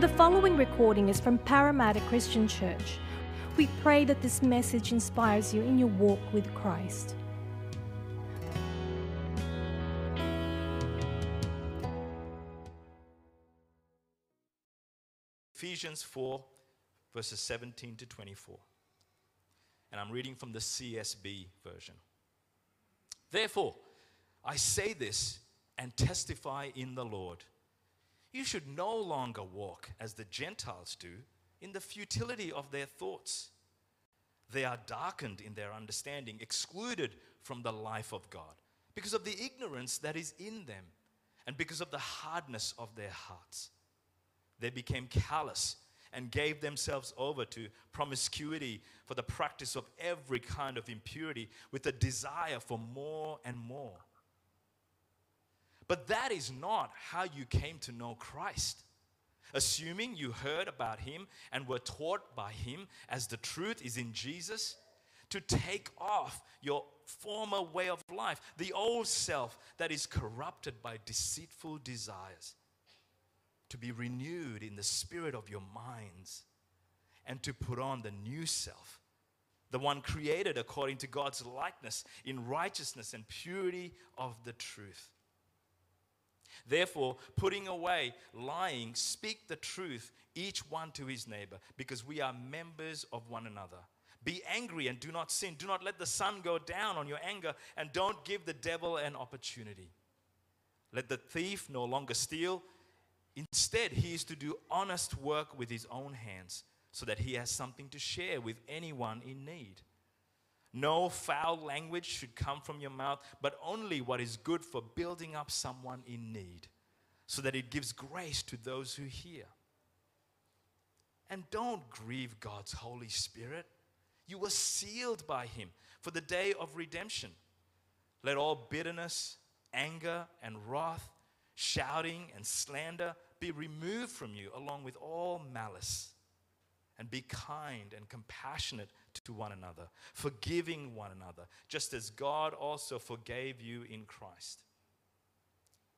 The following recording is from Parramatta Christian Church. We pray that this message inspires you in your walk with Christ. Ephesians 4, verses 17 to 24. And I'm reading from the CSB version. Therefore, I say this and testify in the Lord. You should no longer walk as the Gentiles do in the futility of their thoughts. They are darkened in their understanding, excluded from the life of God because of the ignorance that is in them and because of the hardness of their hearts. They became callous and gave themselves over to promiscuity for the practice of every kind of impurity with a desire for more and more. But that is not how you came to know Christ. Assuming you heard about him and were taught by him as the truth is in Jesus, to take off your former way of life, the old self that is corrupted by deceitful desires to be renewed in the spirit of your minds and to put on the new self, the one created according to God's likeness in righteousness and purity of the truth. Therefore, putting away lying, speak the truth, each one to his neighbor, because we are members of one another. Be angry and do not sin. Do not let the sun go down on your anger, and don't give the devil an opportunity. Let the thief no longer steal Instead, he is to do honest work with his own hands so that he has something to share with anyone in need. No foul language should come from your mouth, but only what is good for building up someone in need, so that it gives grace to those who hear. And don't grieve God's Holy Spirit. You were sealed by Him for the day of redemption. Let all bitterness, anger, and wrath shouting and slander be removed from you, along with all malice. And be kind and compassionate to one another, forgiving one another, just as God also forgave you in Christ.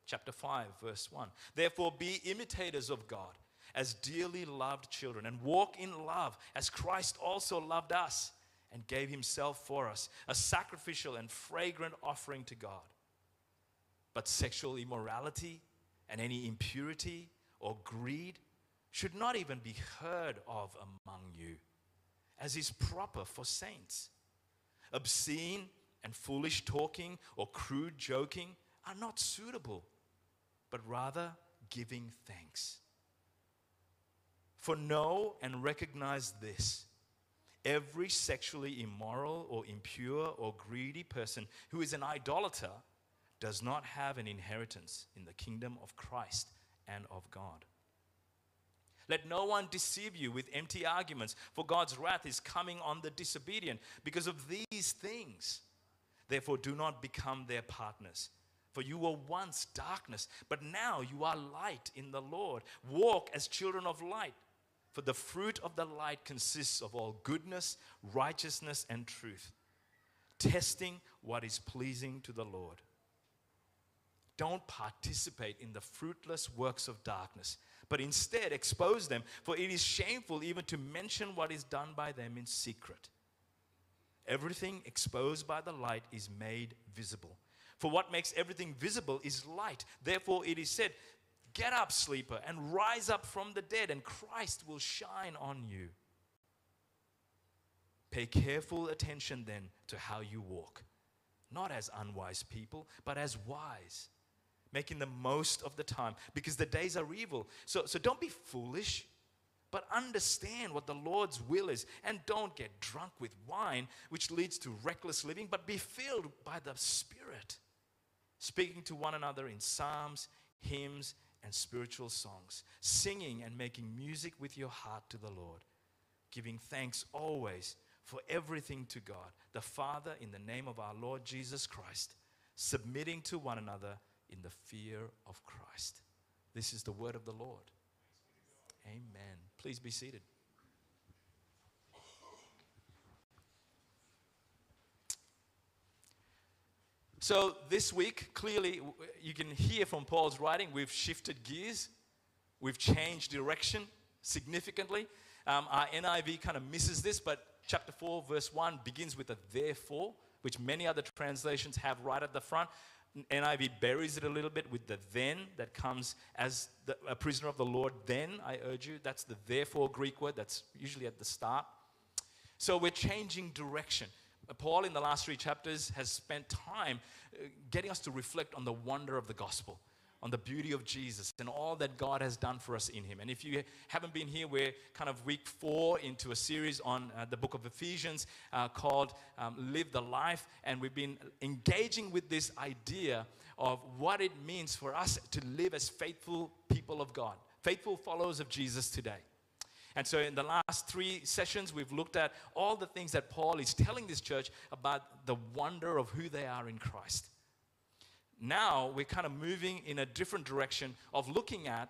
Chapter 5, verse 1. Therefore, be imitators of God as dearly loved children, and walk in love as Christ also loved us and gave himself for us, a sacrificial and fragrant offering to God. But sexual immorality and any impurity or greed should not even be heard of among you, as is proper for saints. Obscene and foolish talking or crude joking are not suitable, but rather giving thanks. For know and recognize this every sexually immoral or impure or greedy person who is an idolater does not have an inheritance in the kingdom of Christ and of God. Let no one deceive you with empty arguments, for God's wrath is coming on the disobedient because of these things. Therefore, do not become their partners. For you were once darkness, but now you are light in the Lord. Walk as children of light, for the fruit of the light consists of all goodness, righteousness, and truth, testing what is pleasing to the Lord. Don't participate in the fruitless works of darkness, but instead expose them, for it is shameful even to mention what is done by them in secret. Everything exposed by the light is made visible. For what makes everything visible is light. Therefore, it is said, Get up, sleeper, and rise up from the dead, and Christ will shine on you. Pay careful attention then to how you walk, not as unwise people, but as wise making the most of the time because the days are evil. So, so don't be foolish, but understand what the Lord's will is. And don't get drunk with wine, which leads to reckless living, but be filled by the Spirit, speaking to one another in psalms, hymns, and spiritual songs, singing and making music with your heart to the Lord, giving thanks always for everything to God, the Father, in the name of our Lord Jesus Christ, submitting to one another in the fear of Christ. This is the word of the Lord. Amen. Please be seated. So, this week, clearly, you can hear from Paul's writing, we've shifted gears. We've changed direction significantly. Um, our NIV kind of misses this, but chapter 4, verse 1 begins with a therefore, which many other translations have right at the front. NIV buries it a little bit with the then that comes as the, a prisoner of the Lord. Then, I urge you, that's the therefore Greek word that's usually at the start. So we're changing direction. Paul, in the last three chapters, has spent time uh, getting us to reflect on the wonder of the gospel on the beauty of Jesus and all that God has done for us in Him. And if you haven't been here, we're kind of week four into a series on uh, the book of Ephesians uh, called um, Live the Life. And we've been engaging with this idea of what it means for us to live as faithful people of God, faithful followers of Jesus today. And so, in the last three sessions, we've looked at all the things that Paul is telling this church about the wonder of who they are in Christ now we're kind of moving in a different direction of looking at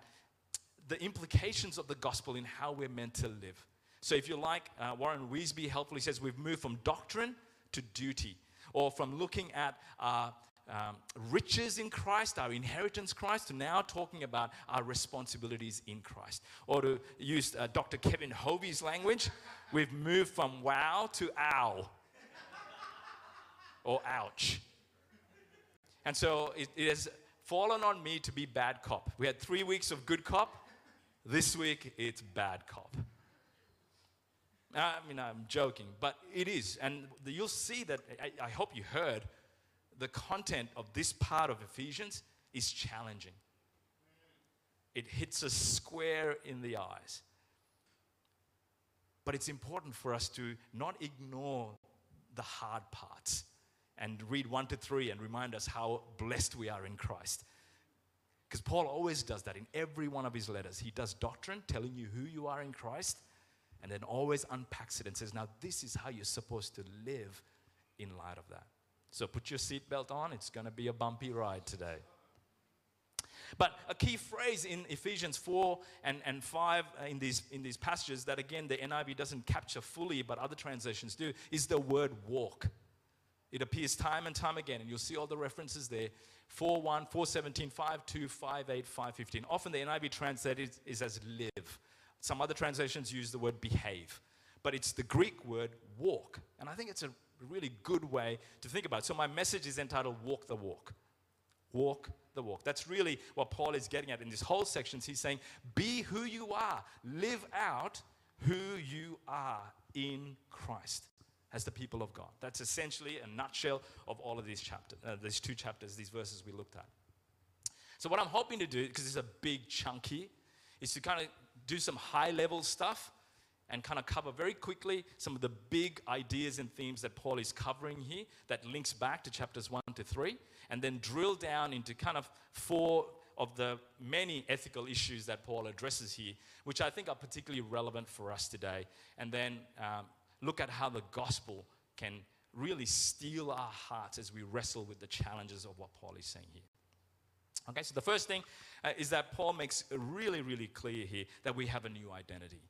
the implications of the gospel in how we're meant to live. So, if you like, uh, Warren Wiersbe helpfully says we've moved from doctrine to duty, or from looking at uh, um, riches in Christ, our inheritance Christ, to now talking about our responsibilities in Christ. Or to use uh, Dr. Kevin Hovey's language, we've moved from wow to ow, or ouch. And so it, it has fallen on me to be bad cop. We had three weeks of good cop. This week, it's bad cop. I mean, I'm joking, but it is. And you'll see that, I, I hope you heard, the content of this part of Ephesians is challenging. It hits us square in the eyes. But it's important for us to not ignore the hard parts and read 1 to 3 and remind us how blessed we are in Christ. Because Paul always does that in every one of his letters. He does doctrine, telling you who you are in Christ, and then always unpacks it and says, Now, this is how you're supposed to live in light of that. So put your seatbelt on, it's going to be a bumpy ride today. But a key phrase in Ephesians 4 and, and 5 uh, in these, in these passages that, again, the NIV doesn't capture fully, but other translations do, is the word walk. It appears time and time again, and you'll see all the references there 4 1, 4 17, 5 2, 5 8, 5 15. Often the NIV translated is as live. Some other translations use the word behave, but it's the Greek word walk. And I think it's a really good way to think about it. So my message is entitled Walk the Walk. Walk the walk. That's really what Paul is getting at in this whole section. He's saying, Be who you are, live out who you are in Christ as the people of God. That's essentially a nutshell of all of these chapters, uh, these two chapters, these verses we looked at. So what I'm hoping to do, because it's a big chunky, is to kind of do some high level stuff and kind of cover very quickly some of the big ideas and themes that Paul is covering here that links back to chapters 1 to 3 and then drill down into kind of four of the many ethical issues that Paul addresses here, which I think are particularly relevant for us today. And then um, look at how the gospel can really steal our hearts as we wrestle with the challenges of what Paul is saying here. Okay, so the first thing uh, is that Paul makes really, really clear here that we have a new identity.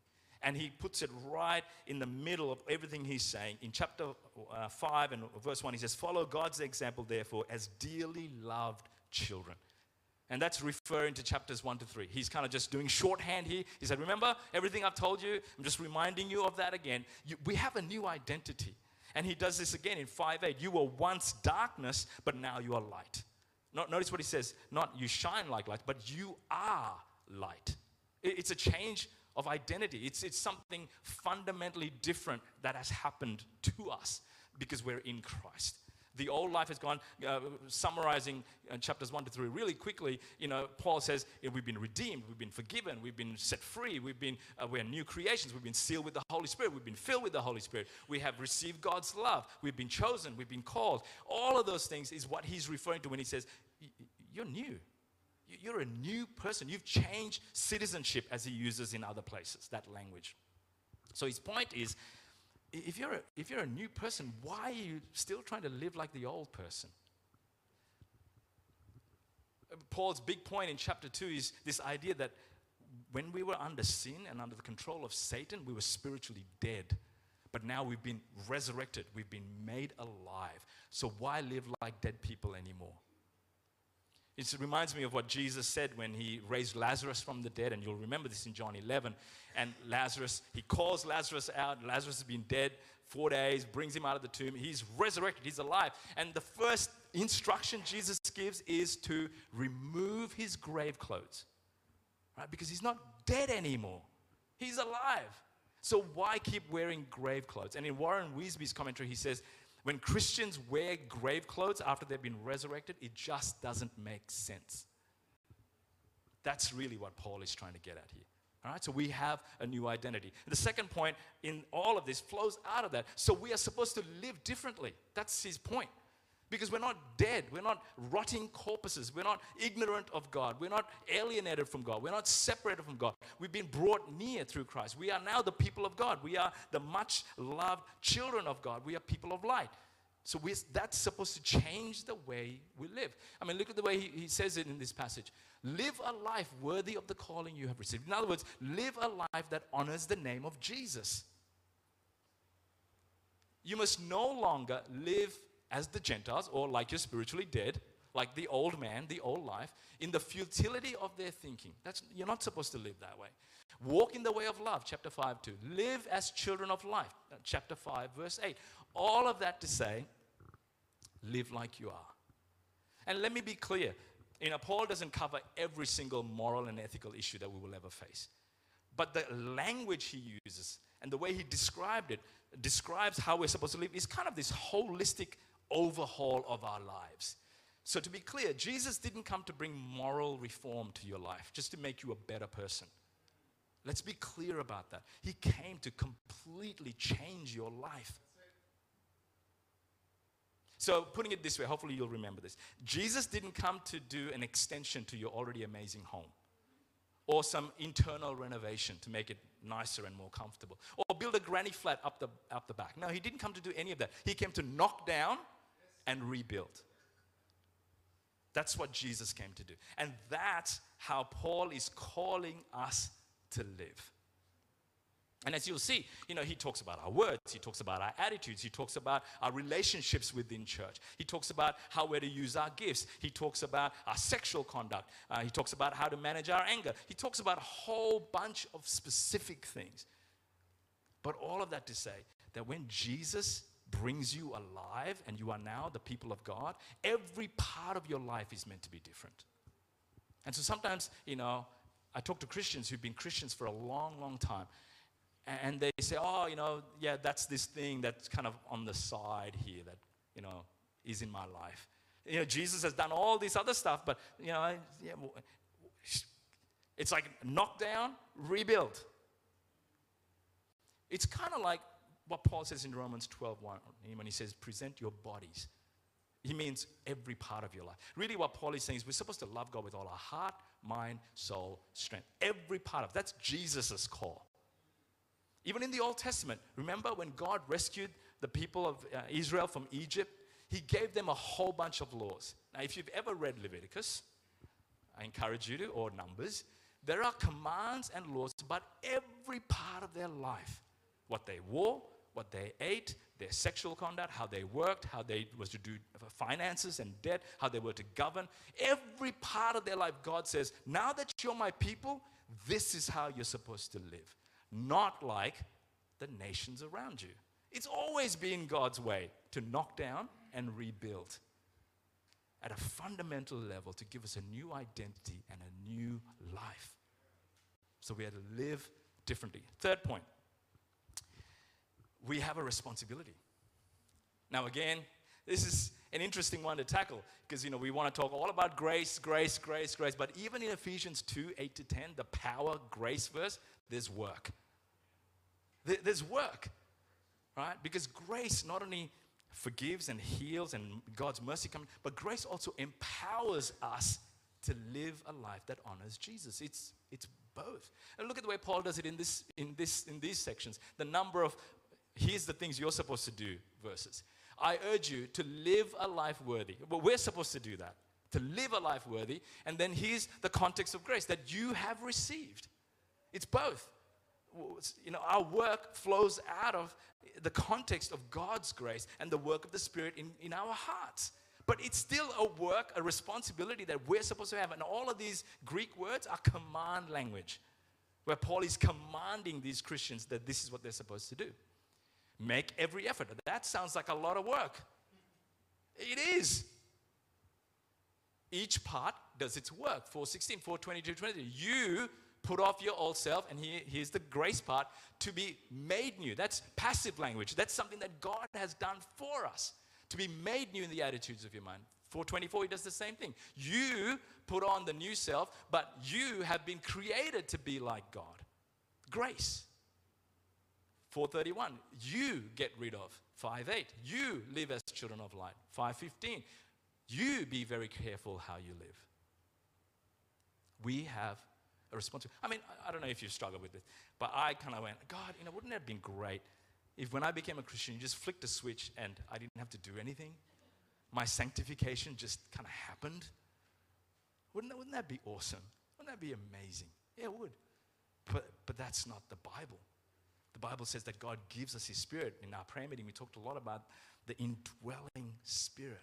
And he puts it right in the middle of everything he's saying. In chapter uh, 5 and verse 1, he says, Follow God's example, therefore, as dearly loved children. And that's referring to chapters 1 to 3. He's kind of just doing shorthand here. He said, Remember everything I've told you? I'm just reminding you of that again. You, we have a new identity. And he does this again in 5 8. You were once darkness, but now you are light. notice what he says not you shine like light, but you are light. It, it's a change of identity, it's, it's something fundamentally different that has happened to us because we're in Christ the old life has gone. Uh, summarizing uh, chapters 1 to 3 really quickly, you know, Paul says yeah, we've been redeemed, we've been forgiven, we've been set free, we've been, uh, we're new creations, we've been sealed with the Holy Spirit, we've been filled with the Holy Spirit, we have received God's love, we've been chosen, we've been called. All of those things is what he's referring to when he says, You're new. You're a new person. You've changed citizenship, as he uses in other places, that language. So his point is if you're, a, if you're a new person, why are you still trying to live like the old person? Paul's big point in chapter 2 is this idea that when we were under sin and under the control of Satan, we were spiritually dead. But now we've been resurrected, we've been made alive. So why live like dead people anymore? It reminds me of what Jesus said when he raised Lazarus from the dead, and you'll remember this in John 11. And Lazarus, he calls Lazarus out. Lazarus has been dead four days, brings him out of the tomb. He's resurrected, he's alive. And the first instruction Jesus gives is to remove his grave clothes, right? Because he's not dead anymore, he's alive. So why keep wearing grave clothes? And in Warren Wiersbe's commentary, he says, when Christians wear grave clothes after they've been resurrected, it just doesn't make sense. That's really what Paul is trying to get at here. All right, so we have a new identity. The second point in all of this flows out of that. So we are supposed to live differently. That's his point. Because we're not dead. We're not rotting corpses. We're not ignorant of God. We're not alienated from God. We're not separated from God. We've been brought near through Christ. We are now the people of God. We are the much loved children of God. We are people of light. So that's supposed to change the way we live. I mean, look at the way he, he says it in this passage. Live a life worthy of the calling you have received. In other words, live a life that honors the name of Jesus. You must no longer live as the Gentiles or like you're spiritually dead, like the old man, the old life, in the futility of their thinking. That's, you're not supposed to live that way. Walk in the way of love, chapter 5, 2. Live as children of life, uh, chapter 5, verse 8. All of that to say, live like you are. And let me be clear you know, Paul doesn't cover every single moral and ethical issue that we will ever face. But the language he uses and the way he described it describes how we're supposed to live is kind of this holistic overhaul of our lives. So, to be clear, Jesus didn't come to bring moral reform to your life, just to make you a better person. Let's be clear about that. He came to completely change your life. So, putting it this way, hopefully you'll remember this. Jesus didn't come to do an extension to your already amazing home or some internal renovation to make it nicer and more comfortable or build a granny flat up the, up the back. No, he didn't come to do any of that. He came to knock down and rebuild. That's what Jesus came to do. And that's how Paul is calling us to live. And as you'll see, you know, he talks about our words, he talks about our attitudes, he talks about our relationships within church, he talks about how we're to use our gifts, he talks about our sexual conduct, uh, he talks about how to manage our anger, he talks about a whole bunch of specific things. But all of that to say that when Jesus brings you alive and you are now the people of God, every part of your life is meant to be different. And so sometimes, you know, I talk to Christians who've been Christians for a long, long time and they say, oh, you know, yeah, that's this thing that's kind of on the side here that, you know, is in my life. You know, Jesus has done all this other stuff, but, you know, yeah, it's like knock down, rebuild. It's kind of like what Paul says in Romans 12 1, when he says, present your bodies. He means every part of your life. Really, what Paul is saying is we're supposed to love God with all our heart, mind, soul, strength. Every part of that's Jesus' call. Even in the Old Testament, remember when God rescued the people of uh, Israel from Egypt? He gave them a whole bunch of laws. Now, if you've ever read Leviticus, I encourage you to, or Numbers, there are commands and laws about every part of their life what they wore, what they ate, their sexual conduct, how they worked, how they was to do finances and debt, how they were to govern. Every part of their life, God says, now that you're my people, this is how you're supposed to live not like the nations around you. It's always been God's way to knock down and rebuild at a fundamental level to give us a new identity and a new life. So we had to live differently. Third point we have a responsibility. Now, again, this is an interesting one to tackle because you know we want to talk all about grace, grace, grace, grace. But even in Ephesians 2 8 to 10, the power grace verse, there's work. There's work, right? Because grace not only forgives and heals and God's mercy comes, but grace also empowers us to live a life that honors Jesus. It's, it's both. And look at the way Paul does it in, this, in, this, in these sections. The number of, here's the things you're supposed to do verses. I urge you to live a life worthy. Well, we're supposed to do that, to live a life worthy. And then here's the context of grace that you have received. It's both you know, our work flows out of the context of God's grace and the work of the Spirit in, in our hearts. But it's still a work, a responsibility that we're supposed to have. And all of these Greek words are command language, where Paul is commanding these Christians that this is what they're supposed to do. Make every effort. That sounds like a lot of work. It is. Each part does its work. 416, 422, 20. You put off your old self, and here, here's the grace part to be made new. That's passive language. That's something that God has done for us to be made new in the attitudes of your mind. 424, he does the same thing. You put on the new self, but you have been created to be like God. Grace. 431, you get rid of. 5.8, you live as children of light. 5.15, you be very careful how you live. We have a responsibility. I mean, I don't know if you struggle with this, but I kind of went, God, you know, wouldn't it have been great if when I became a Christian, you just flicked a switch and I didn't have to do anything? My sanctification just kind of happened. Wouldn't that, wouldn't that be awesome? Wouldn't that be amazing? Yeah, it would. But, but that's not the Bible. The Bible says that God gives us His Spirit. In our prayer meeting, we talked a lot about the indwelling Spirit.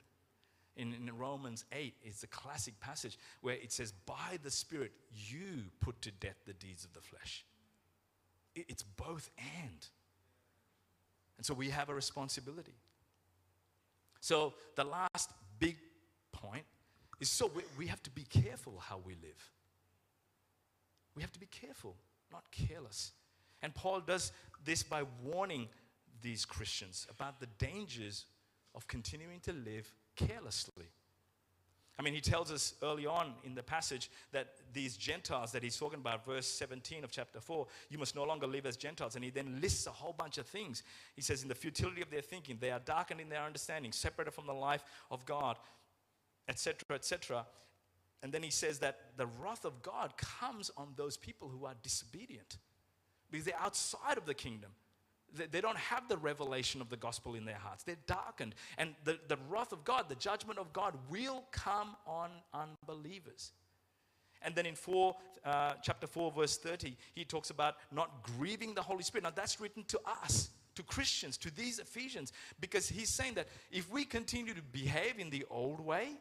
In, in Romans 8, it's a classic passage where it says, By the Spirit, you put to death the deeds of the flesh. It, it's both and. And so we have a responsibility. So the last big point is so we, we have to be careful how we live. We have to be careful, not careless. And Paul does this by warning these Christians about the dangers of continuing to live carelessly. I mean, he tells us early on in the passage that these Gentiles that he's talking about, verse 17 of chapter 4, you must no longer live as Gentiles. And he then lists a whole bunch of things. He says, in the futility of their thinking, they are darkened in their understanding, separated from the life of God, etc., etc. And then he says that the wrath of God comes on those people who are disobedient because they're outside of the kingdom. They don't have the revelation of the gospel in their hearts. They're darkened. And the, the wrath of God, the judgment of God, will come on unbelievers. And then in 4, uh, chapter 4, verse 30, he talks about not grieving the Holy Spirit. Now, that's written to us, to Christians, to these Ephesians, because he's saying that if we continue to behave in the old way,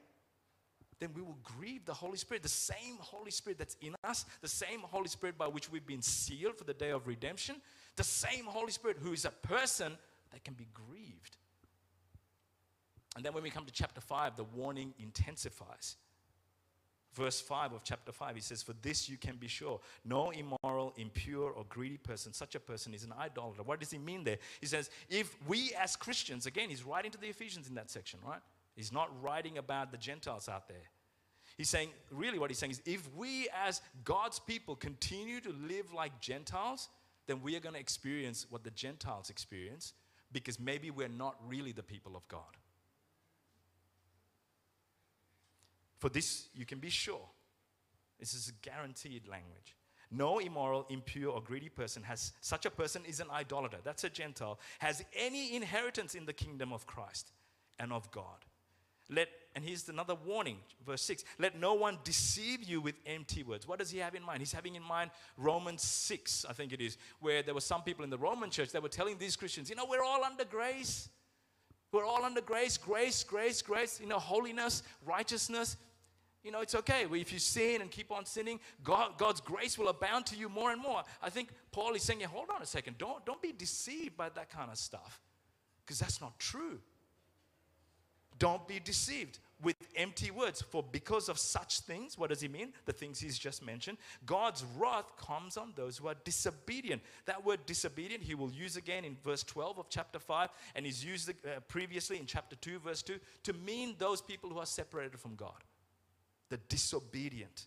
then we will grieve the Holy Spirit. The same Holy Spirit that's in us, the same Holy Spirit by which we've been sealed for the day of redemption, the same Holy Spirit who is a person that can be grieved. And then when we come to chapter 5, the warning intensifies. Verse 5 of chapter 5, he says, For this you can be sure. No immoral, impure, or greedy person, such a person is an idolater. What does he mean there? He says, If we as Christians, again, he's writing to the Ephesians in that section, right? He's not writing about the Gentiles out there. He's saying, really, what he's saying is, if we as God's people continue to live like Gentiles, then we are going to experience what the Gentiles experience because maybe we're not really the people of God. For this, you can be sure. This is a guaranteed language. No immoral, impure, or greedy person has, such a person is an idolater, that's a Gentile, has any inheritance in the kingdom of Christ and of God. Let, and here's another warning, verse 6 let no one deceive you with empty words. What does he have in mind? He's having in mind Romans 6, I think it is, where there were some people in the Roman church that were telling these Christians, you know, we're all under grace. We're all under grace, grace, grace, grace, you know, holiness, righteousness. You know, it's okay. If you sin and keep on sinning, God, God's grace will abound to you more and more. I think Paul is saying, hold on a second. Don't, don't be deceived by that kind of stuff because that's not true. Don't be deceived with empty words. For because of such things, what does he mean? The things he's just mentioned. God's wrath comes on those who are disobedient. That word disobedient, he will use again in verse 12 of chapter 5, and he's used uh, previously in chapter 2, verse 2, to mean those people who are separated from God. The disobedient.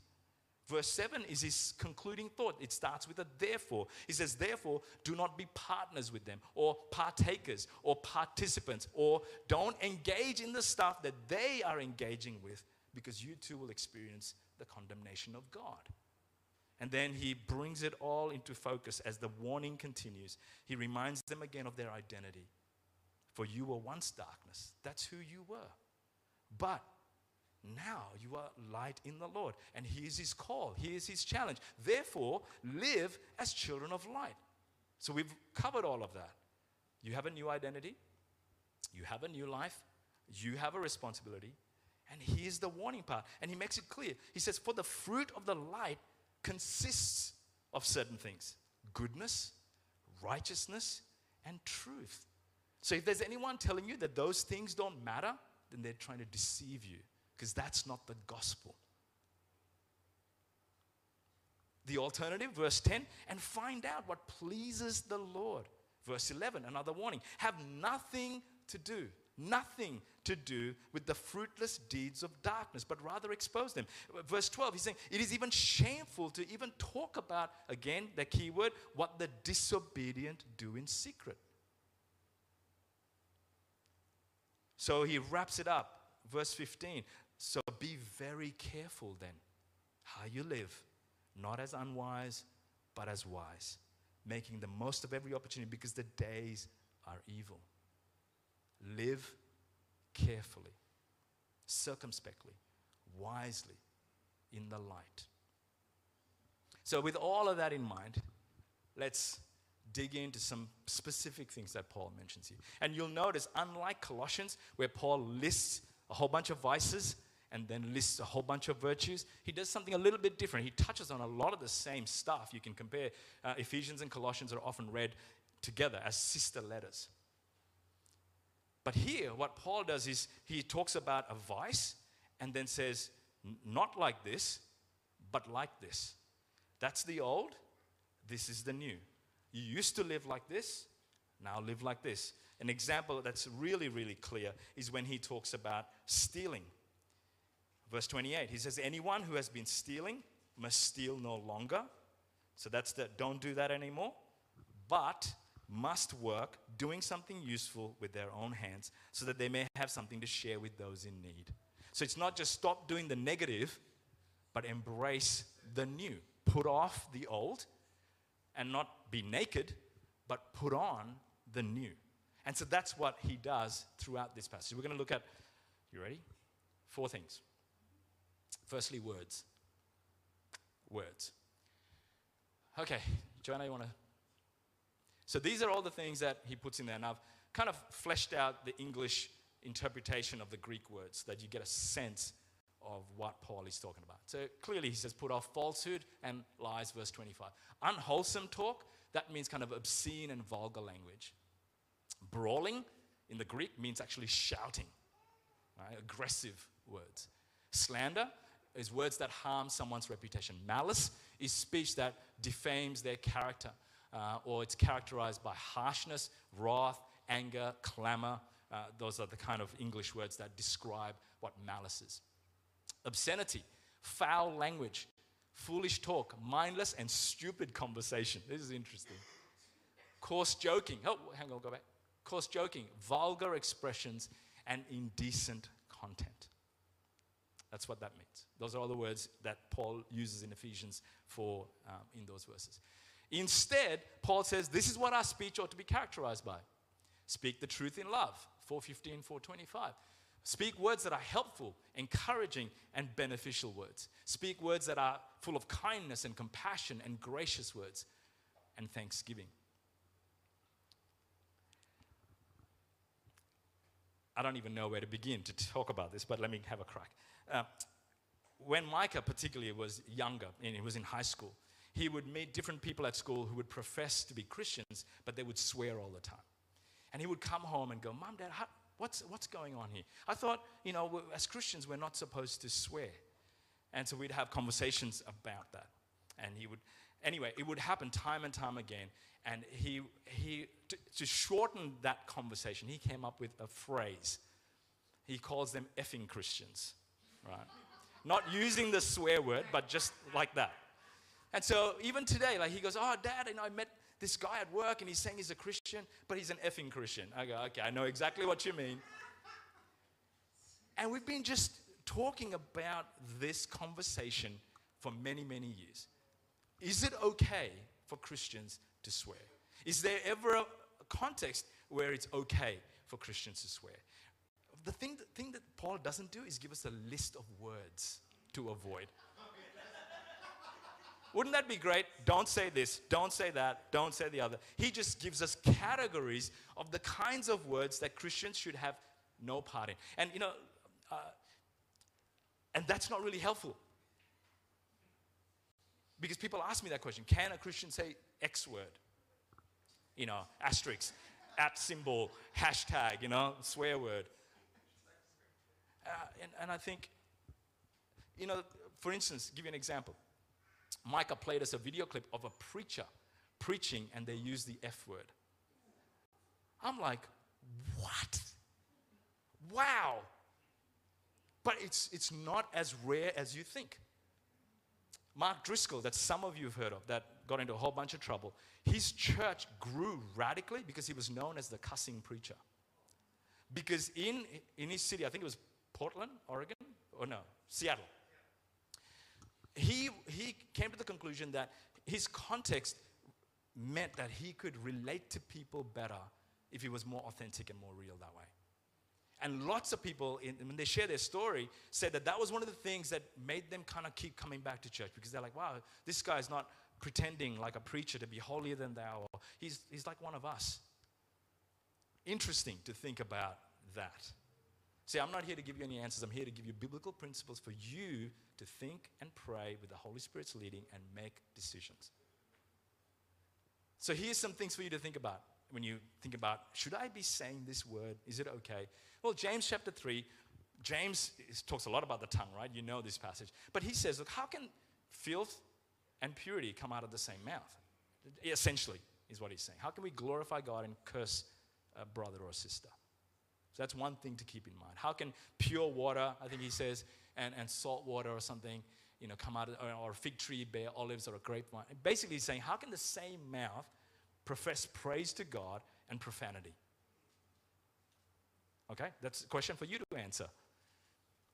Verse 7 is his concluding thought. It starts with a therefore. He says, Therefore, do not be partners with them, or partakers, or participants, or don't engage in the stuff that they are engaging with, because you too will experience the condemnation of God. And then he brings it all into focus as the warning continues. He reminds them again of their identity. For you were once darkness, that's who you were. But now you are light in the Lord. And here's his call, here's his challenge. Therefore, live as children of light. So we've covered all of that. You have a new identity, you have a new life, You have a responsibility. And here's the warning part. And he makes it clear. He says, For the fruit of the light consists of certain things goodness, righteousness, and truth. So if there's anyone telling you that those things don't matter, then they're trying to deceive you because that's not the gospel. The alternative, verse 10, and find out what pleases the Lord. Verse 11, another warning have nothing to do, nothing to do with the fruitless deeds of darkness, but rather expose them. Verse 12, he's saying it is even shameful to even talk about, again, the key word, what the disobedient do in secret. So he wraps it up. Verse 15. So be very careful then how you live, not as unwise, but as wise, making the most of every opportunity because the days are evil. Live carefully, circumspectly, wisely in the light. So, with all of that in mind, let's dig into some specific things that Paul mentions here. And you'll notice, unlike Colossians, where Paul lists a whole bunch of vices and then lists a whole bunch of virtues, he does something a little bit different. He touches on a lot of the same stuff. You can compare uh, Ephesians and Colossians are often read together as sister letters. But here, what Paul does is he talks about a vice and then says, not like this, but like this. That's the old, this is the new. You used to live like this, now live like this. An example that's really, really clear is when he talks about stealing. Verse 28, he says, Anyone who has been stealing must steal no longer. So that's the don't do that anymore, but must work doing something useful with their own hands so that they may have something to share with those in need. So it's not just stop doing the negative, but embrace the new. Put off the old and not be naked, but put on the new. And so that's what he does throughout this passage. We're going to look at, you ready? Four things. Firstly, words. Words. Okay, Joanna, you want to? So these are all the things that he puts in there. And I've kind of fleshed out the English interpretation of the Greek words that you get a sense of what Paul is talking about. So clearly he says, put off falsehood and lies, verse 25. Unwholesome talk, that means kind of obscene and vulgar language. Brawling in the Greek means actually shouting, right? aggressive words. Slander is words that harm someone's reputation. Malice is speech that defames their character, uh, or it's characterized by harshness, wrath, anger, clamor. Uh, those are the kind of English words that describe what malice is obscenity, foul language, foolish talk, mindless and stupid conversation. This is interesting. Coarse joking. Oh, hang on, go back. Coarse joking, vulgar expressions, and indecent content. That's what that means. Those are all the words that Paul uses in Ephesians 4 um, in those verses. Instead, Paul says this is what our speech ought to be characterized by. Speak the truth in love. 415, 425. Speak words that are helpful, encouraging, and beneficial words. Speak words that are full of kindness and compassion and gracious words and thanksgiving. I don't even know where to begin to talk about this, but let me have a crack. Uh, when Micah, particularly, was younger and he was in high school, he would meet different people at school who would profess to be Christians, but they would swear all the time. And he would come home and go, Mom, Dad, how, What's, what's going on here? I thought, you know, as Christians, we're not supposed to swear. And so we'd have conversations about that. And he would, anyway, it would happen time and time again. And he, he to, to shorten that conversation, he came up with a phrase. He calls them effing Christians, right? not using the swear word, but just like that. And so even today, like he goes, Oh, dad, and I met this guy at work and he's saying he's a Christian, but he's an effing Christian. I go, okay, I know exactly what you mean. And we've been just talking about this conversation for many, many years. Is it okay for Christians to swear? Is there ever a context where it's okay for Christians to swear? The thing, thing that Paul doesn't do is give us a list of words to avoid. Wouldn't that be great? Don't say this, don't say that, don't say the other. He just gives us categories of the kinds of words that Christians should have no part in. And, you know, uh, and that's not really helpful. Because people ask me that question can a Christian say X word? You know, asterisk, at symbol, hashtag, you know, swear word. Uh, and, and I think, you know, for instance, give you an example. Micah played us a video clip of a preacher preaching and they used the F word. I'm like, what? Wow. But it's, it's not as rare as you think. Mark Driscoll, that some of you have heard of, that got into a whole bunch of trouble, his church grew radically because he was known as the cussing preacher. Because in, in his city, I think it was Portland, Oregon, or no, Seattle, he, he came to the conclusion that his context meant that he could relate to people better if he was more authentic and more real that way. And lots of people, in, when they share their story, said that that was one of the things that made them kind of keep coming back to church because they're like, wow, this guy's not pretending like a preacher to be holier than thou. He's, he's like one of us. Interesting to think about that. See, I'm not here to give you any answers. I'm here to give you biblical principles for you to think and pray with the Holy Spirit's leading and make decisions. So here's some things for you to think about when you think about should I be saying this word? Is it okay? Well, James chapter 3, James talks a lot about the tongue, right? You know this passage. But he says, look, how can filth and purity come out of the same mouth? Essentially, is what he's saying. How can we glorify God and curse a brother or a sister? So that's one thing to keep in mind. How can pure water, I think he says, and, and salt water or something, you know, come out of, or, or a fig tree bear olives or a grapevine? Basically, he's saying, how can the same mouth profess praise to God and profanity? Okay, that's a question for you to answer.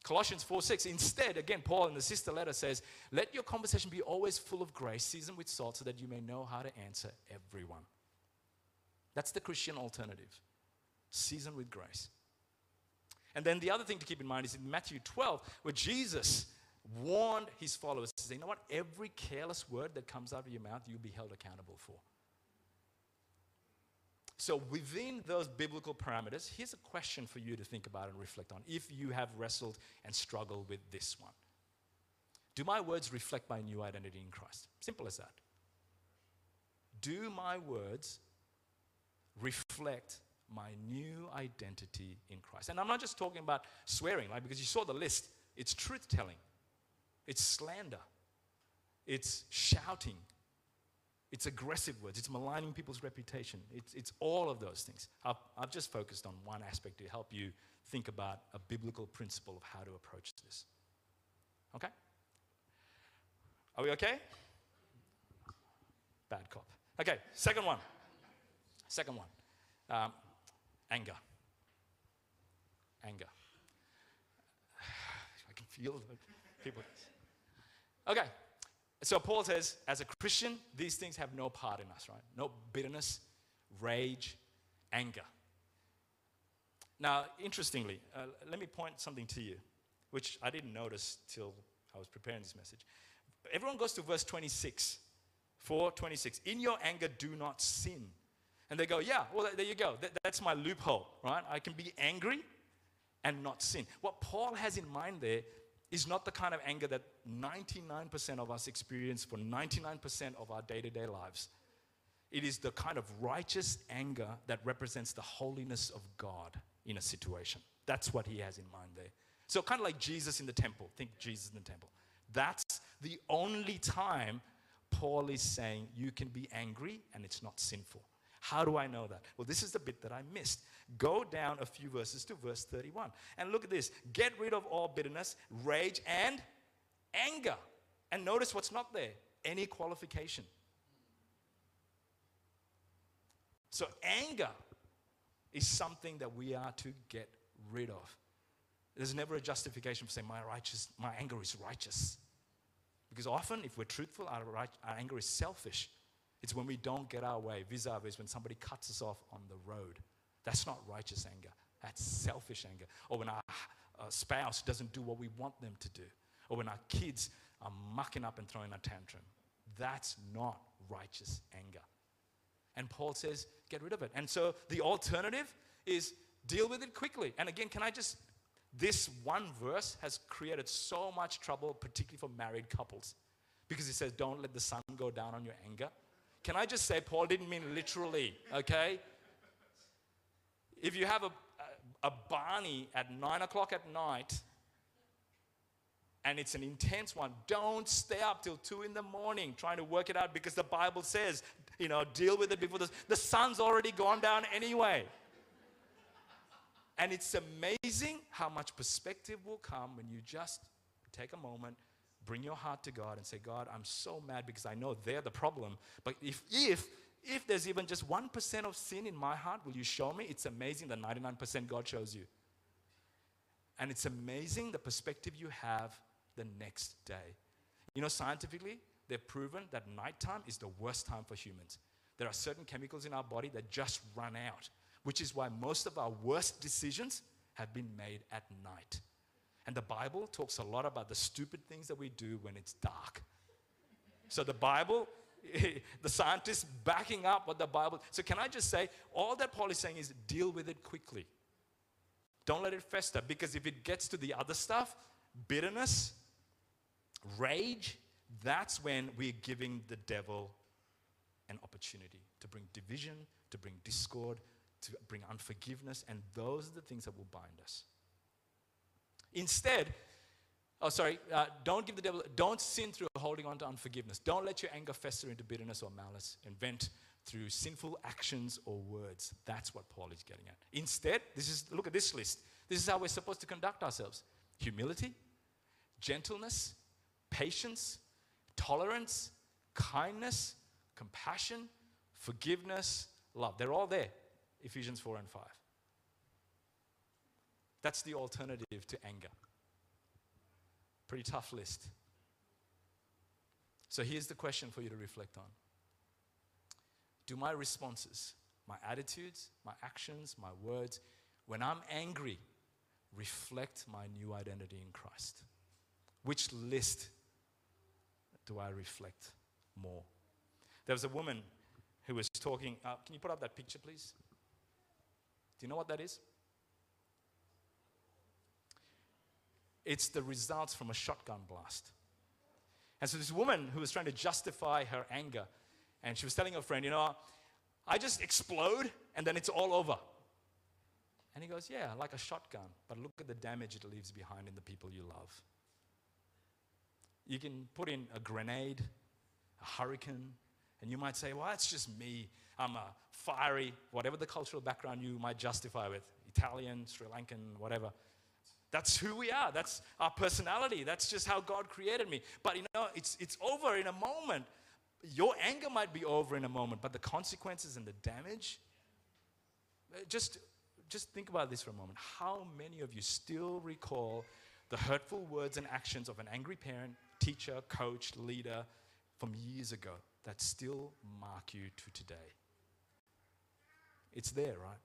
Colossians 4 6. Instead, again, Paul in the sister letter says, Let your conversation be always full of grace, seasoned with salt, so that you may know how to answer everyone. That's the Christian alternative, seasoned with grace. And then the other thing to keep in mind is in Matthew 12, where Jesus warned his followers, he said, You know what? Every careless word that comes out of your mouth, you'll be held accountable for. So, within those biblical parameters, here's a question for you to think about and reflect on if you have wrestled and struggled with this one. Do my words reflect my new identity in Christ? Simple as that. Do my words reflect my new identity in Christ? And I'm not just talking about swearing, right? Because you saw the list. It's truth telling, it's slander, it's shouting, it's aggressive words. It's maligning people's reputation. It's, it's all of those things. I've, I've just focused on one aspect to help you think about a biblical principle of how to approach this. Okay? Are we okay? Bad cop. Okay, second one. Second one um, anger. Anger. I can feel the people. Okay, so Paul says, as a Christian, these things have no part in us, right? No bitterness, rage, anger. Now, interestingly, uh, let me point something to you, which I didn't notice till I was preparing this message. Everyone goes to verse 26, 4 26. In your anger, do not sin. And they go, yeah, well, there you go. That, that's my loophole, right? I can be angry and not sin. What Paul has in mind there is not the kind of anger that 99% of us experience for 99% of our day to day lives. It is the kind of righteous anger that represents the holiness of God in a situation. That's what he has in mind there. So, kind of like Jesus in the temple. Think Jesus in the temple. That's the only time Paul is saying you can be angry and it's not sinful. How do I know that? Well, this is the bit that I missed. Go down a few verses to verse 31. And look at this get rid of all bitterness, rage, and anger. And notice what's not there any qualification. So, anger is something that we are to get rid of. There's never a justification for saying my righteous, my anger is righteous. Because often, if we're truthful, our, right, our anger is selfish. It's when we don't get our way, vis a vis when somebody cuts us off on the road. That's not righteous anger, that's selfish anger. Or when our uh, spouse doesn't do what we want them to do. Or when our kids are mucking up and throwing a tantrum. That's not righteous anger. And Paul says, get rid of it. And so the alternative is Deal with it quickly. And again, can I just, this one verse has created so much trouble, particularly for married couples, because it says, don't let the sun go down on your anger. Can I just say, Paul didn't mean literally, okay? If you have a, a, Barney at nine o'clock at night, and it's an intense one. Don't stay up till two in the morning trying to work it out because the Bible says, you know, deal with it before the, the sun's already gone down anyway. And it's amazing how much perspective will come when you just take a moment, bring your heart to God, and say, God, I'm so mad because I know they're the problem. But if, if, if there's even just 1% of sin in my heart, will you show me? It's amazing that 99% God shows you. And it's amazing the perspective you have the next day. You know, scientifically, they've proven that nighttime is the worst time for humans. There are certain chemicals in our body that just run out which is why most of our worst decisions have been made at night. And the Bible talks a lot about the stupid things that we do when it's dark. So the Bible, the scientists backing up what the Bible. So can I just say, all that Paul is saying is deal with it quickly. Don't let it fester because if it gets to the other stuff, bitterness, rage, that's when we're giving the devil an opportunity to bring division, to bring discord, to bring unforgiveness, and those are the things that will bind us. Instead, oh, sorry, uh, don't give the devil, don't sin through holding on to unforgiveness. Don't let your anger fester into bitterness or malice and vent through sinful actions or words. That's what Paul is getting at. Instead, this is, look at this list. This is how we're supposed to conduct ourselves humility, gentleness, patience, tolerance, kindness, compassion, forgiveness, love. They're all there. Ephesians 4 and 5. That's the alternative to anger. Pretty tough list. So here's the question for you to reflect on Do my responses, my attitudes, my actions, my words, when I'm angry, reflect my new identity in Christ? Which list do I reflect more? There was a woman who was talking. Uh, can you put up that picture, please? Do you know what that is? It's the results from a shotgun blast. And so this woman who was trying to justify her anger, and she was telling her friend, you know, I just explode and then it's all over. And he goes, yeah, like a shotgun, but look at the damage it leaves behind in the people you love. You can put in a grenade, a hurricane, and you might say, well, that's just me. I'm a fiery, whatever the cultural background you might justify with Italian, Sri Lankan, whatever. That's who we are. That's our personality. That's just how God created me. But you know, it's, it's over in a moment. Your anger might be over in a moment, but the consequences and the damage, uh, just, just think about this for a moment. How many of you still recall the hurtful words and actions of an angry parent, teacher, coach, leader from years ago that still mark you to today? It's there, right?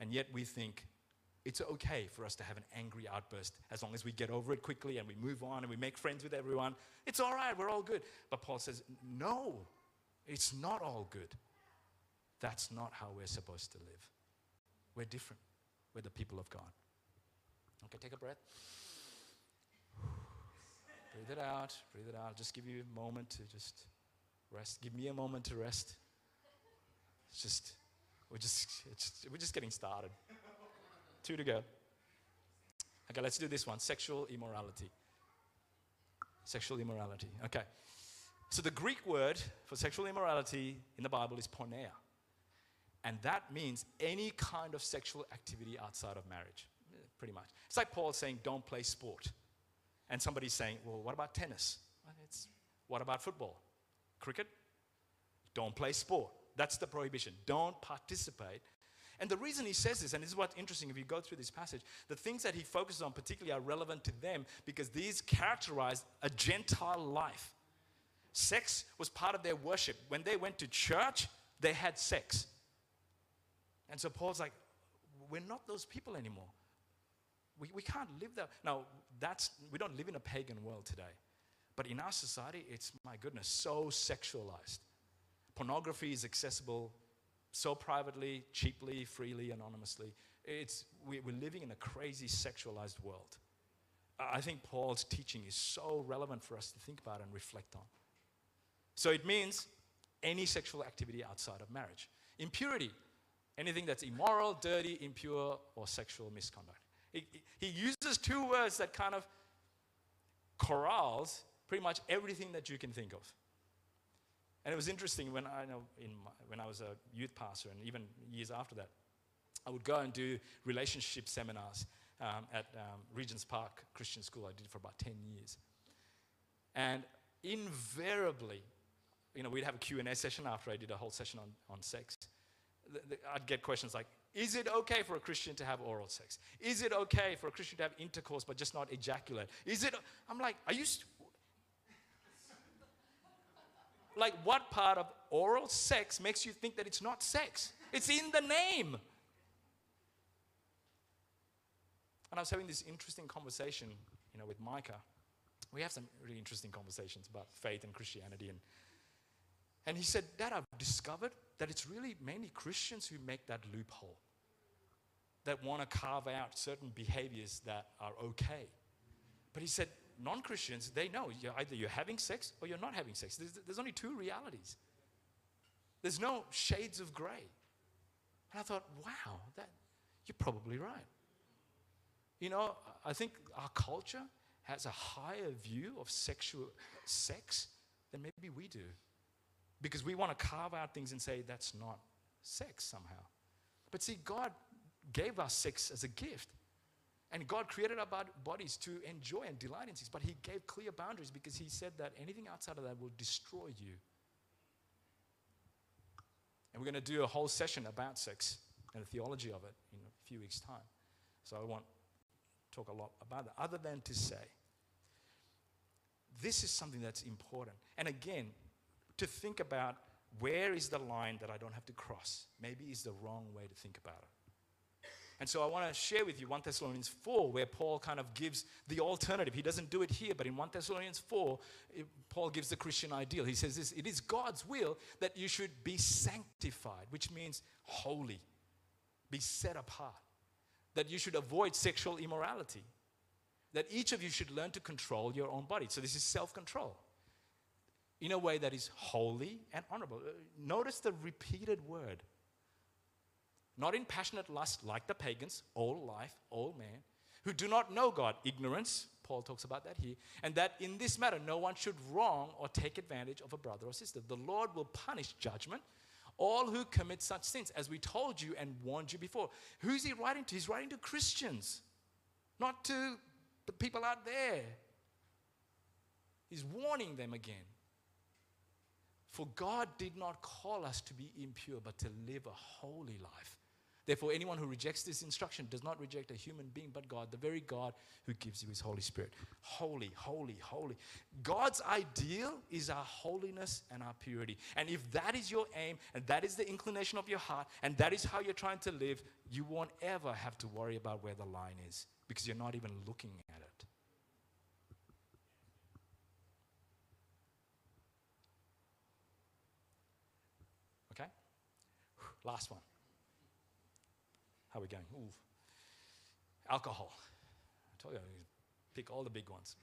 And yet we think it's okay for us to have an angry outburst as long as we get over it quickly and we move on and we make friends with everyone. It's all right, we're all good. But Paul says, no, it's not all good. That's not how we're supposed to live. We're different. We're the people of God. Okay, take a breath. breathe it out, breathe it out. Just give you a moment to just rest. Give me a moment to rest. It's just we're just, we're just getting started. Two to go. Okay, let's do this one sexual immorality. Sexual immorality. Okay. So the Greek word for sexual immorality in the Bible is porneia. And that means any kind of sexual activity outside of marriage, pretty much. It's like Paul saying, don't play sport. And somebody's saying, well, what about tennis? It's, what about football? Cricket? Don't play sport. That's the prohibition. Don't participate. And the reason he says this, and this is what's interesting if you go through this passage, the things that he focuses on particularly are relevant to them because these characterize a Gentile life. Sex was part of their worship. When they went to church, they had sex. And so Paul's like, we're not those people anymore. We, we can't live that. Now, that's, we don't live in a pagan world today. But in our society, it's, my goodness, so sexualized. Pornography is accessible so privately, cheaply, freely, anonymously. It's, we, we're living in a crazy sexualized world. I think Paul's teaching is so relevant for us to think about and reflect on. So it means any sexual activity outside of marriage. Impurity, anything that's immoral, dirty, impure, or sexual misconduct. He, he uses two words that kind of corrals pretty much everything that you can think of. And it was interesting when I know in my, when I was a youth pastor and even years after that, I would go and do relationship seminars um, at um, Regent's Park Christian School. I did it for about 10 years. And invariably, you know, we'd have a Q&A session after I did a whole session on, on sex. The, the, I'd get questions like, is it okay for a Christian to have oral sex? Is it okay for a Christian to have intercourse but just not ejaculate? Is it, I'm like, are you, like what part of oral sex makes you think that it's not sex? It's in the name. And I was having this interesting conversation, you know, with Micah. We have some really interesting conversations about faith and Christianity. And, and he said, Dad, I've discovered that it's really mainly Christians who make that loophole, that want to carve out certain behaviors that are okay. But he said, non Christians, they know you're either you're having sex or you're not having sex. There's, there's only two realities. There's no shades of gray. And I thought, wow, that, you're probably right. You know, I think our culture has a higher view of sexual sex than maybe we do. Because we want to carve out things and say that's not sex somehow. But see, God gave us sex as a gift. And God created our bodies to enjoy and delight in sex. But He gave clear boundaries because He said that anything outside of that will destroy you. And we're going to do a whole session about sex and the theology of it in a few weeks' time. So I won't talk a lot about that, other than to say, this is something that's important. And again, to think about where is the line that I don't have to cross, maybe is the wrong way to think about it. And so I want to share with you 1 Thessalonians 4, where Paul kind of gives the alternative. He doesn't do it here, but in 1 Thessalonians 4, it, Paul gives the Christian ideal. He says this It is God's will that you should be sanctified, which means holy, be set apart, that you should avoid sexual immorality, that each of you should learn to control your own body. So this is self control in a way that is holy and honorable. Uh, notice the repeated word not in passionate lust like the pagans, all life, all man, who do not know God, ignorance, Paul talks about that here, and that in this matter no one should wrong or take advantage of a brother or sister. The Lord will punish judgment all who commit such sins, as we told you and warned you before. Who's he writing to? He's writing to Christians, not to the people out there. He's warning them again. For God did not call us to be impure, but to live a holy life. Therefore, anyone who rejects this instruction does not reject a human being, but God, the very God who gives you his Holy Spirit. Holy, holy, holy. God's ideal is our holiness and our purity. And if that is your aim, and that is the inclination of your heart, and that is how you're trying to live, you won't ever have to worry about where the line is because you're not even looking at it. Okay? Last one. How are we going? Ooh. Alcohol. I told you, pick all the big ones.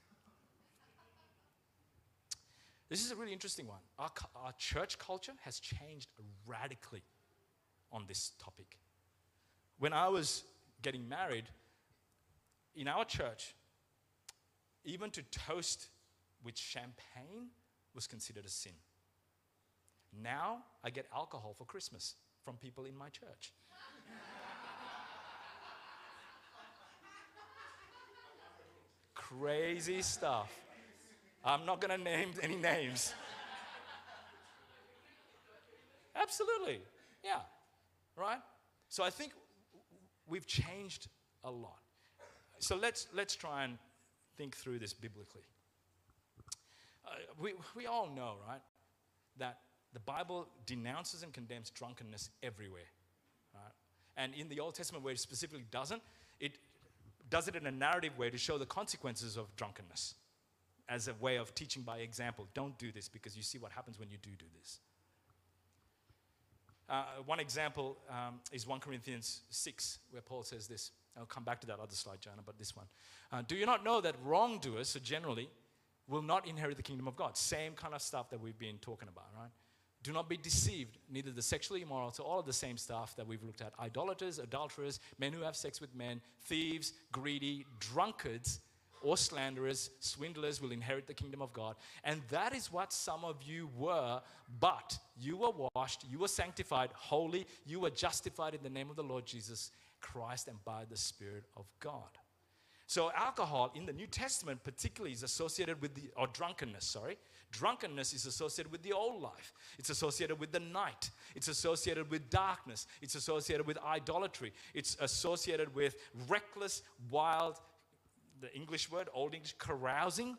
This is a really interesting one. Our, our church culture has changed radically on this topic. When I was getting married, in our church, even to toast with champagne was considered a sin. Now I get alcohol for Christmas from people in my church. Crazy stuff. I'm not going to name any names. Absolutely. Yeah. Right? So I think we've changed a lot. So let's, let's try and think through this biblically. Uh, we, we all know, right, that the Bible denounces and condemns drunkenness everywhere. Right? And in the Old Testament, where it specifically doesn't, it does it in a narrative way to show the consequences of drunkenness as a way of teaching by example. Don't do this because you see what happens when you do do this. Uh, one example um, is 1 Corinthians 6, where Paul says this. I'll come back to that other slide, Jonah, but this one. Uh, Do you not know that wrongdoers, so generally, will not inherit the kingdom of God? Same kind of stuff that we've been talking about, right? Do not be deceived, neither the sexually immoral, so all of the same stuff that we've looked at idolaters, adulterers, men who have sex with men, thieves, greedy, drunkards, or slanderers, swindlers will inherit the kingdom of God. And that is what some of you were, but you were washed, you were sanctified, holy, you were justified in the name of the Lord Jesus Christ and by the Spirit of God. So, alcohol in the New Testament, particularly, is associated with the, or drunkenness, sorry. Drunkenness is associated with the old life. It's associated with the night. It's associated with darkness. It's associated with idolatry. It's associated with reckless, wild, the English word, Old English, carousing,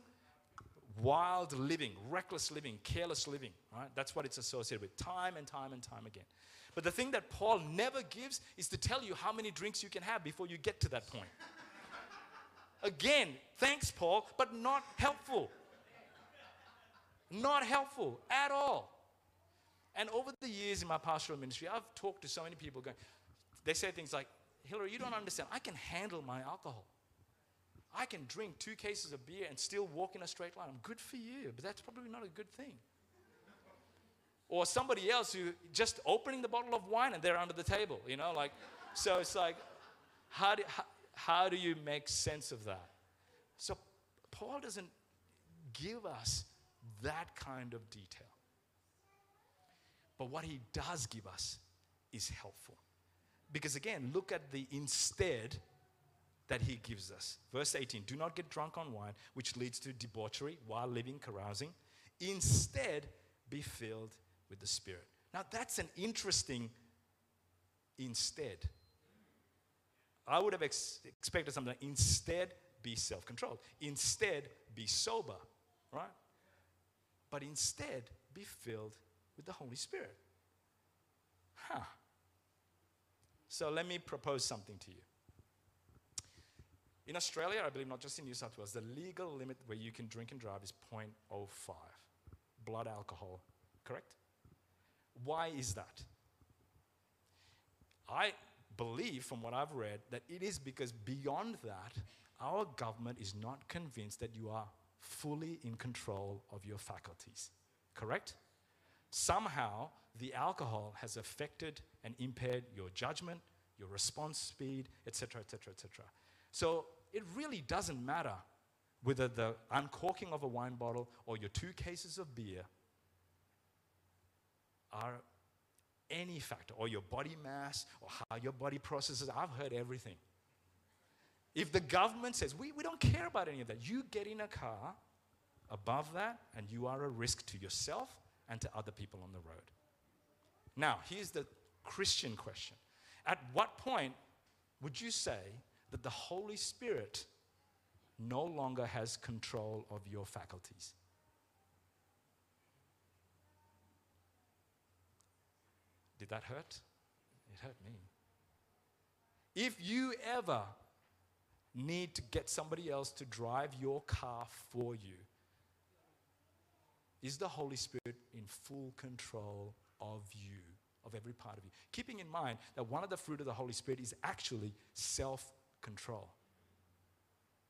wild living, reckless living, careless living, right? That's what it's associated with, time and time and time again. But the thing that Paul never gives is to tell you how many drinks you can have before you get to that point. Again, thanks, Paul, but not helpful. Not helpful at all. And over the years in my pastoral ministry, I've talked to so many people going, they say things like, Hillary, you don't understand. I can handle my alcohol. I can drink two cases of beer and still walk in a straight line. I'm good for you, but that's probably not a good thing. Or somebody else who just opening the bottle of wine and they're under the table, you know, like, so it's like, how do, how, how do you make sense of that? So Paul doesn't give us that kind of detail. But what he does give us is helpful. Because again, look at the instead that he gives us. Verse 18 Do not get drunk on wine, which leads to debauchery while living, carousing. Instead, be filled with the Spirit. Now, that's an interesting instead. I would have ex- expected something like instead, be self controlled. Instead, be sober, right? But instead, be filled with the Holy Spirit. Huh. So let me propose something to you. In Australia, I believe not just in New South Wales, the legal limit where you can drink and drive is 0.05 blood alcohol, correct? Why is that? I believe, from what I've read, that it is because beyond that, our government is not convinced that you are fully in control of your faculties, correct? Somehow, the alcohol has affected and impaired your judgment, your response speed, etc., etc., etc. So it really doesn't matter whether the uncorking of a wine bottle or your two cases of beer are any factor, or your body mass, or how your body processes. I've heard everything. If the government says, we, we don't care about any of that, you get in a car above that, and you are a risk to yourself and to other people on the road. Now, here's the Christian question At what point would you say that the Holy Spirit no longer has control of your faculties. Did that hurt? It hurt me. If you ever need to get somebody else to drive your car for you, is the Holy Spirit in full control of you, of every part of you? Keeping in mind that one of the fruit of the Holy Spirit is actually self control.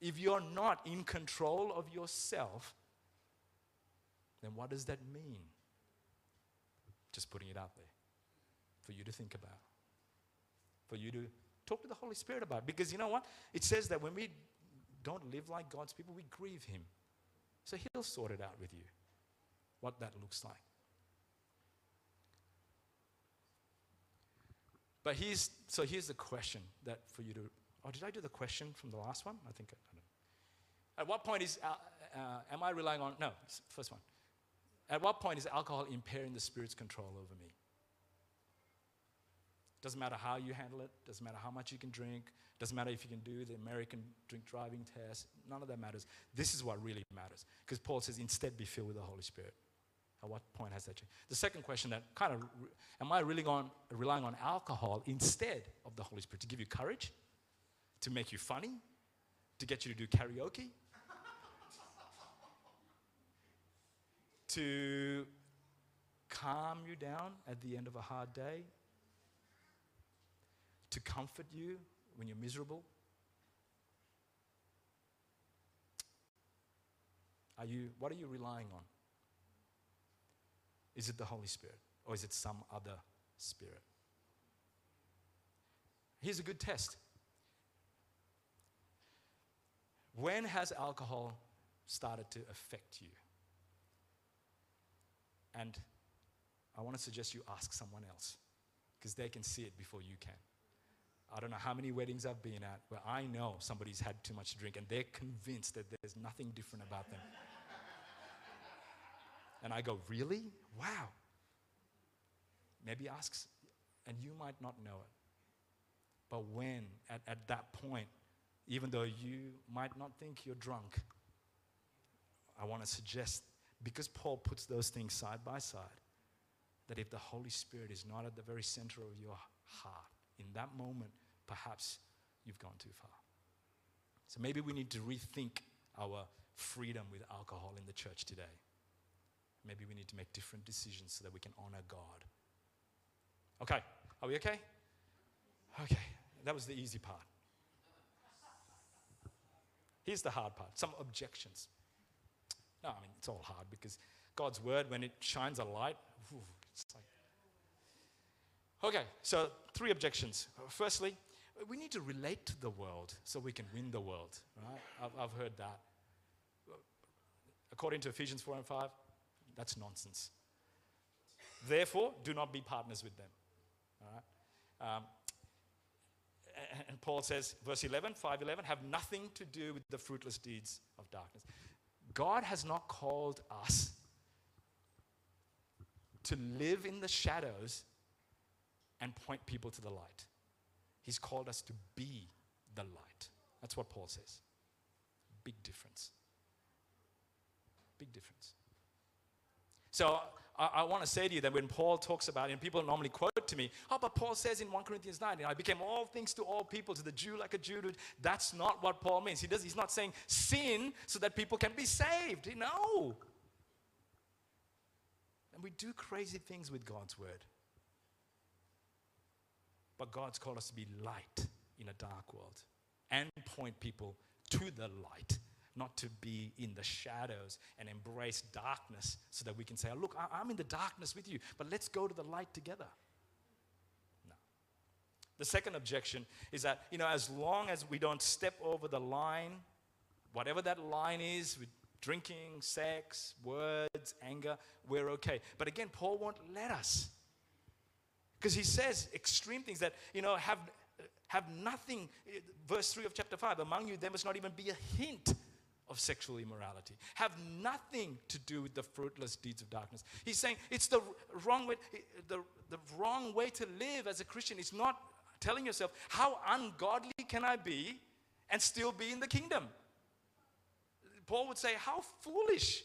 If you're not in control of yourself, then what does that mean? Just putting it out there for you to think about, for you to talk to the Holy Spirit about. Because you know what? It says that when we don't live like God's people, we grieve Him. So He'll sort it out with you, what that looks like. But here's, so here's the question that for you to Oh, did I do the question from the last one? I think I, don't know. At what point is, uh, uh, am I relying on, no, first one. At what point is alcohol impairing the Spirit's control over me? Doesn't matter how you handle it, doesn't matter how much you can drink, doesn't matter if you can do the American drink driving test, none of that matters. This is what really matters. Because Paul says, instead be filled with the Holy Spirit. At what point has that changed? The second question that kind of, am I really on, relying on alcohol instead of the Holy Spirit to give you courage? to make you funny, to get you to do karaoke, to calm you down at the end of a hard day, to comfort you when you're miserable? Are you, what are you relying on? Is it the Holy Spirit or is it some other spirit? Here's a good test. When has alcohol started to affect you? And I want to suggest you ask someone else because they can see it before you can. I don't know how many weddings I've been at where I know somebody's had too much to drink and they're convinced that there's nothing different about them. and I go, Really? Wow. Maybe asks, and you might not know it. But when, at, at that point, even though you might not think you're drunk, I want to suggest, because Paul puts those things side by side, that if the Holy Spirit is not at the very center of your heart, that moment, perhaps you've gone too far. So maybe we need to rethink our freedom with alcohol in the church today. Maybe we need to make different decisions so that we can honor God. Okay, are we okay? Okay, that was the easy part. Here's the hard part some objections. No, I mean, it's all hard because God's word, when it shines a light, it's like. Okay, so three objections. Firstly, we need to relate to the world so we can win the world, right? I've, I've heard that. According to Ephesians 4 and 5, that's nonsense. Therefore, do not be partners with them. All right? Um, and Paul says, verse 11, 511, have nothing to do with the fruitless deeds of darkness. God has not called us to live in the shadows and point people to the light. He's called us to be the light. That's what Paul says. Big difference. Big difference. So I, I want to say to you that when Paul talks about and people normally quote to me, oh, but Paul says in 1 Corinthians 9, I became all things to all people, to the Jew like a Jew. That's not what Paul means. He does, he's not saying sin so that people can be saved. No. And we do crazy things with God's word. But God's called us to be light in a dark world and point people to the light not to be in the shadows and embrace darkness so that we can say, oh, Look, I- am in the darkness with you, but let's go to the light together. The second objection is that, you know, as long as we don't step over the line, whatever that line is, with drinking, sex, words, anger, we're okay. But again, Paul won't let us. Because he says extreme things that, you know, have, have nothing, verse 3 of chapter 5, among you there must not even be a hint of sexual immorality have nothing to do with the fruitless deeds of darkness. He's saying it's the wrong way, the, the wrong way to live as a Christian. It's not telling yourself, how ungodly can I be and still be in the kingdom? Paul would say, how foolish.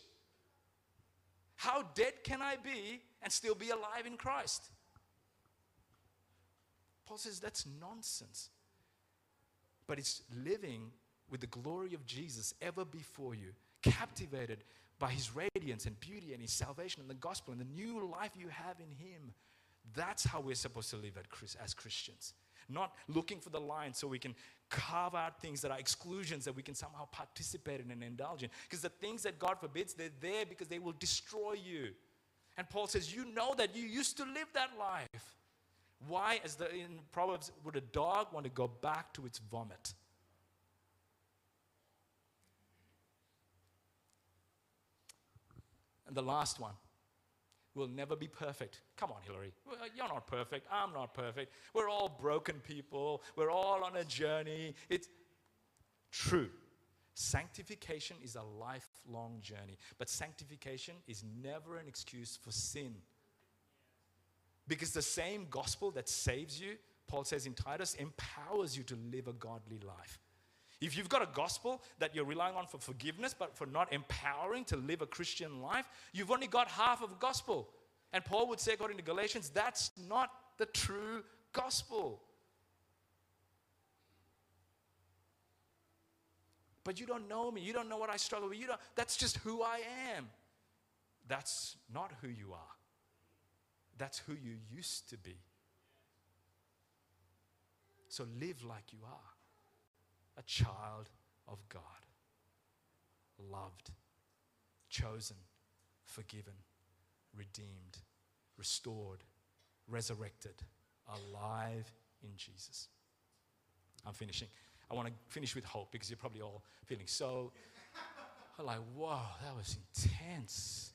How dead can I be and still be alive in Christ? Paul says that's nonsense. But it's living with the glory of Jesus ever before you, captivated by his radiance and beauty and his salvation and the gospel and the new life you have in him. That's how we're supposed to live as Christians. Not looking for the line so we can carve out things that are exclusions that we can somehow participate in and indulge in. Because the things that God forbids, they're there because they will destroy you. And Paul says, You know that you used to live that life. Why, as the, in Proverbs, would a dog want to go back to its vomit? And the last one we'll never be perfect. Come on, Hillary. Uh, you're not perfect. I'm not perfect. We're all broken people. We're all on a journey. It's true. Sanctification is a lifelong journey, but sanctification is never an excuse for sin. Because the same gospel that saves you, Paul says in Titus, empowers you to live a godly life. If you've got a gospel that you're relying on for forgiveness, but for not empowering to live a Christian life, you've only got half of gospel. And Paul would say, according to Galatians, that's not the true gospel. But you don't know me. You don't know what I struggle with. You don't, that's just who I am. That's not who you are. That's who you used to be. So live like you are a child of God, loved, chosen, forgiven, redeemed, restored, resurrected, alive in Jesus. I'm finishing. I want to finish with hope because you're probably all feeling so like, whoa, that was intense.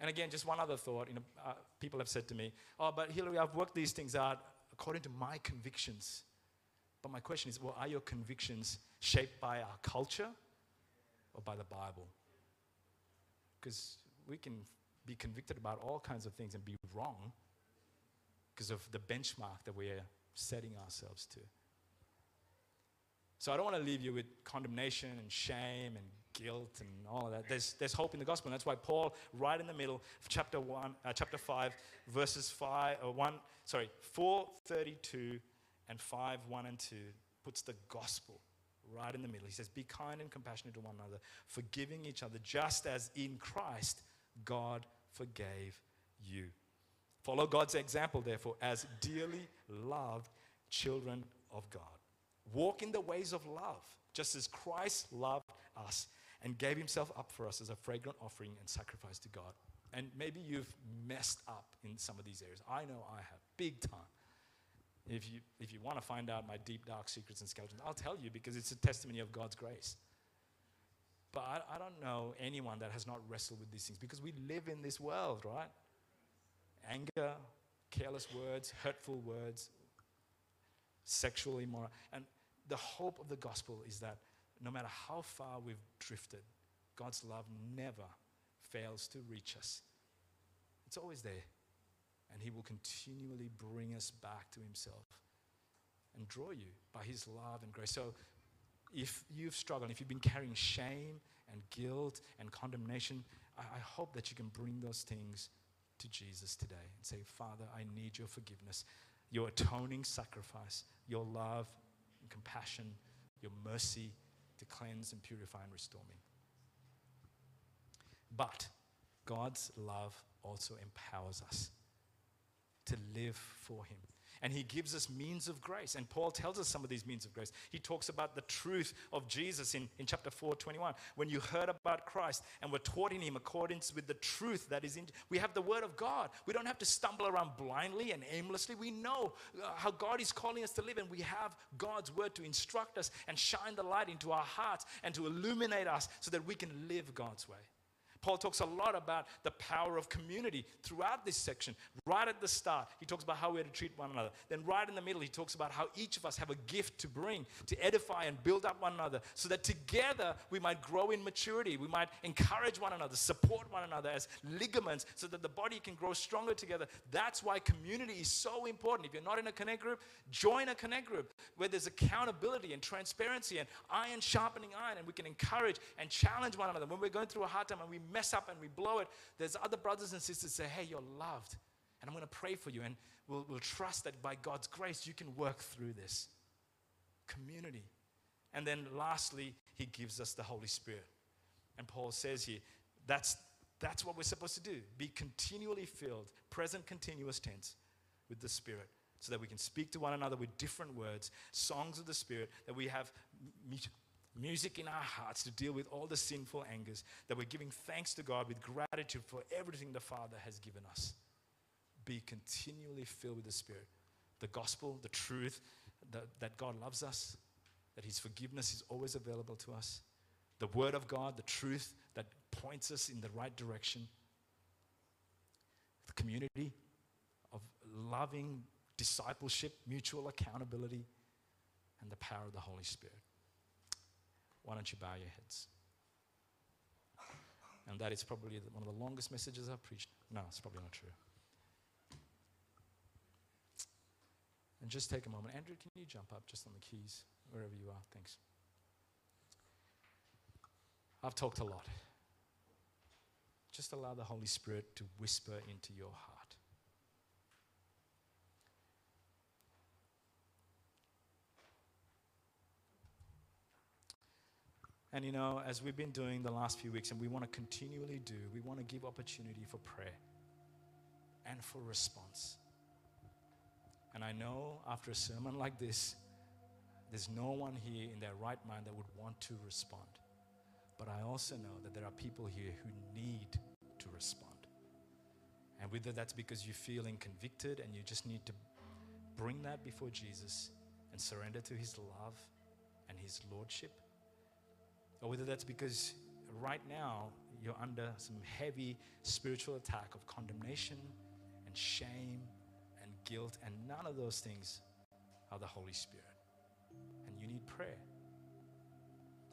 And again, just one other thought. You know, uh, people have said to me, "Oh, but Hillary, I've worked these things out according to my convictions." But my question is, well, are your convictions shaped by our culture or by the Bible? Because we can be convicted about all kinds of things and be wrong because of the benchmark that we're setting ourselves to. So I don't want to leave you with condemnation and shame and guilt and all of that. There's, there's hope in the gospel. And that's why Paul, right in the middle of chapter one, uh, chapter five, verses five, uh, one, sorry, four thirty-two and five, one and two, puts the gospel right in the middle. He says, "Be kind and compassionate to one another, forgiving each other, just as in Christ God forgave you." Follow God's example, therefore, as dearly loved children of God. Walk in the ways of love, just as Christ loved us and gave himself up for us as a fragrant offering and sacrifice to God. And maybe you've messed up in some of these areas. I know I have, big time. If you, if you want to find out my deep, dark secrets and skeletons, I'll tell you because it's a testimony of God's grace. But I, I don't know anyone that has not wrestled with these things because we live in this world, right? Anger, careless words, hurtful words, sexual immorality. And the hope of the gospel is that no matter how far we've drifted, God's love never fails to reach us. It's always there. And He will continually bring us back to Himself and draw you by His love and grace. So, if you've struggled, if you've been carrying shame and guilt and condemnation, I, I hope that you can bring those things to Jesus today and say, Father, I need your forgiveness, your atoning sacrifice, your love and compassion, your mercy to cleanse and purify and restore me. But God's love also empowers us to live for Him. And He gives us means of grace. And Paul tells us some of these means of grace. He talks about the truth of Jesus in, in chapter 4, 21. When you heard about Christ and were taught in Him according with the truth that is in, we have the Word of God. We don't have to stumble around blindly and aimlessly. We know uh, how God is calling us to live, and we have God's Word to instruct us and shine the light into our hearts and to illuminate us so that we can live God's way. Paul talks a lot about the power of community throughout this section. Right at the start, he talks about how we're to treat one another. Then, right in the middle, he talks about how each of us have a gift to bring to edify and build up one another so that together we might grow in maturity. We might encourage one another, support one another as ligaments so that the body can grow stronger together. That's why community is so important. If you're not in a connect group, join a connect group where there's accountability and transparency and iron sharpening iron, and we can encourage and challenge one another. When we're going through a hard time and we mess up and we blow it, there's other brothers and sisters say, hey, you're loved. And I'm going to pray for you. And we'll, we'll trust that by God's grace, you can work through this. Community. And then lastly, he gives us the Holy Spirit. And Paul says here, that's, that's what we're supposed to do. Be continually filled, present continuous tense, with the Spirit so that we can speak to one another with different words, songs of the Spirit, that we have music in our hearts to deal with all the sinful angers, that we're giving thanks to God with gratitude for everything the Father has given us. Be continually filled with the Spirit. The gospel, the truth that, that God loves us, that His forgiveness is always available to us, the Word of God, the truth that points us in the right direction, the community of loving discipleship, mutual accountability, and the power of the Holy Spirit. Why don't you bow your heads? And that is probably one of the longest messages I've preached. No, it's probably not true. And just take a moment. Andrew, can you jump up just on the keys, wherever you are? Thanks. I've talked a lot. Just allow the Holy Spirit to whisper into your heart. And you know, as we've been doing the last few weeks, and we want to continually do, we want to give opportunity for prayer and for response. And I know after a sermon like this, there's no one here in their right mind that would want to respond. But I also know that there are people here who need to respond. And whether that's because you're feeling convicted and you just need to bring that before Jesus and surrender to his love and his lordship, or whether that's because right now you're under some heavy spiritual attack of condemnation and shame and guilt, and none of those things are the Holy Spirit. And you need prayer.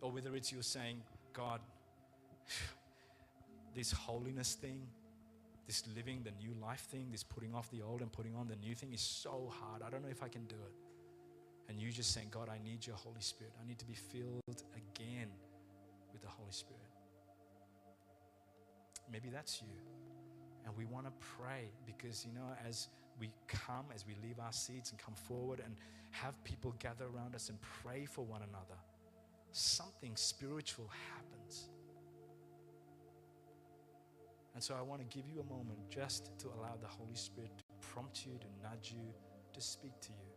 Or whether it's you're saying, God, this holiness thing, this living the new life thing, this putting off the old and putting on the new thing is so hard. I don't know if I can do it. And you just saying, God, I need your Holy Spirit. I need to be filled again with the Holy Spirit. Maybe that's you. And we want to pray because, you know, as we come, as we leave our seats and come forward and have people gather around us and pray for one another, something spiritual happens. And so I want to give you a moment just to allow the Holy Spirit to prompt you, to nudge you, to speak to you.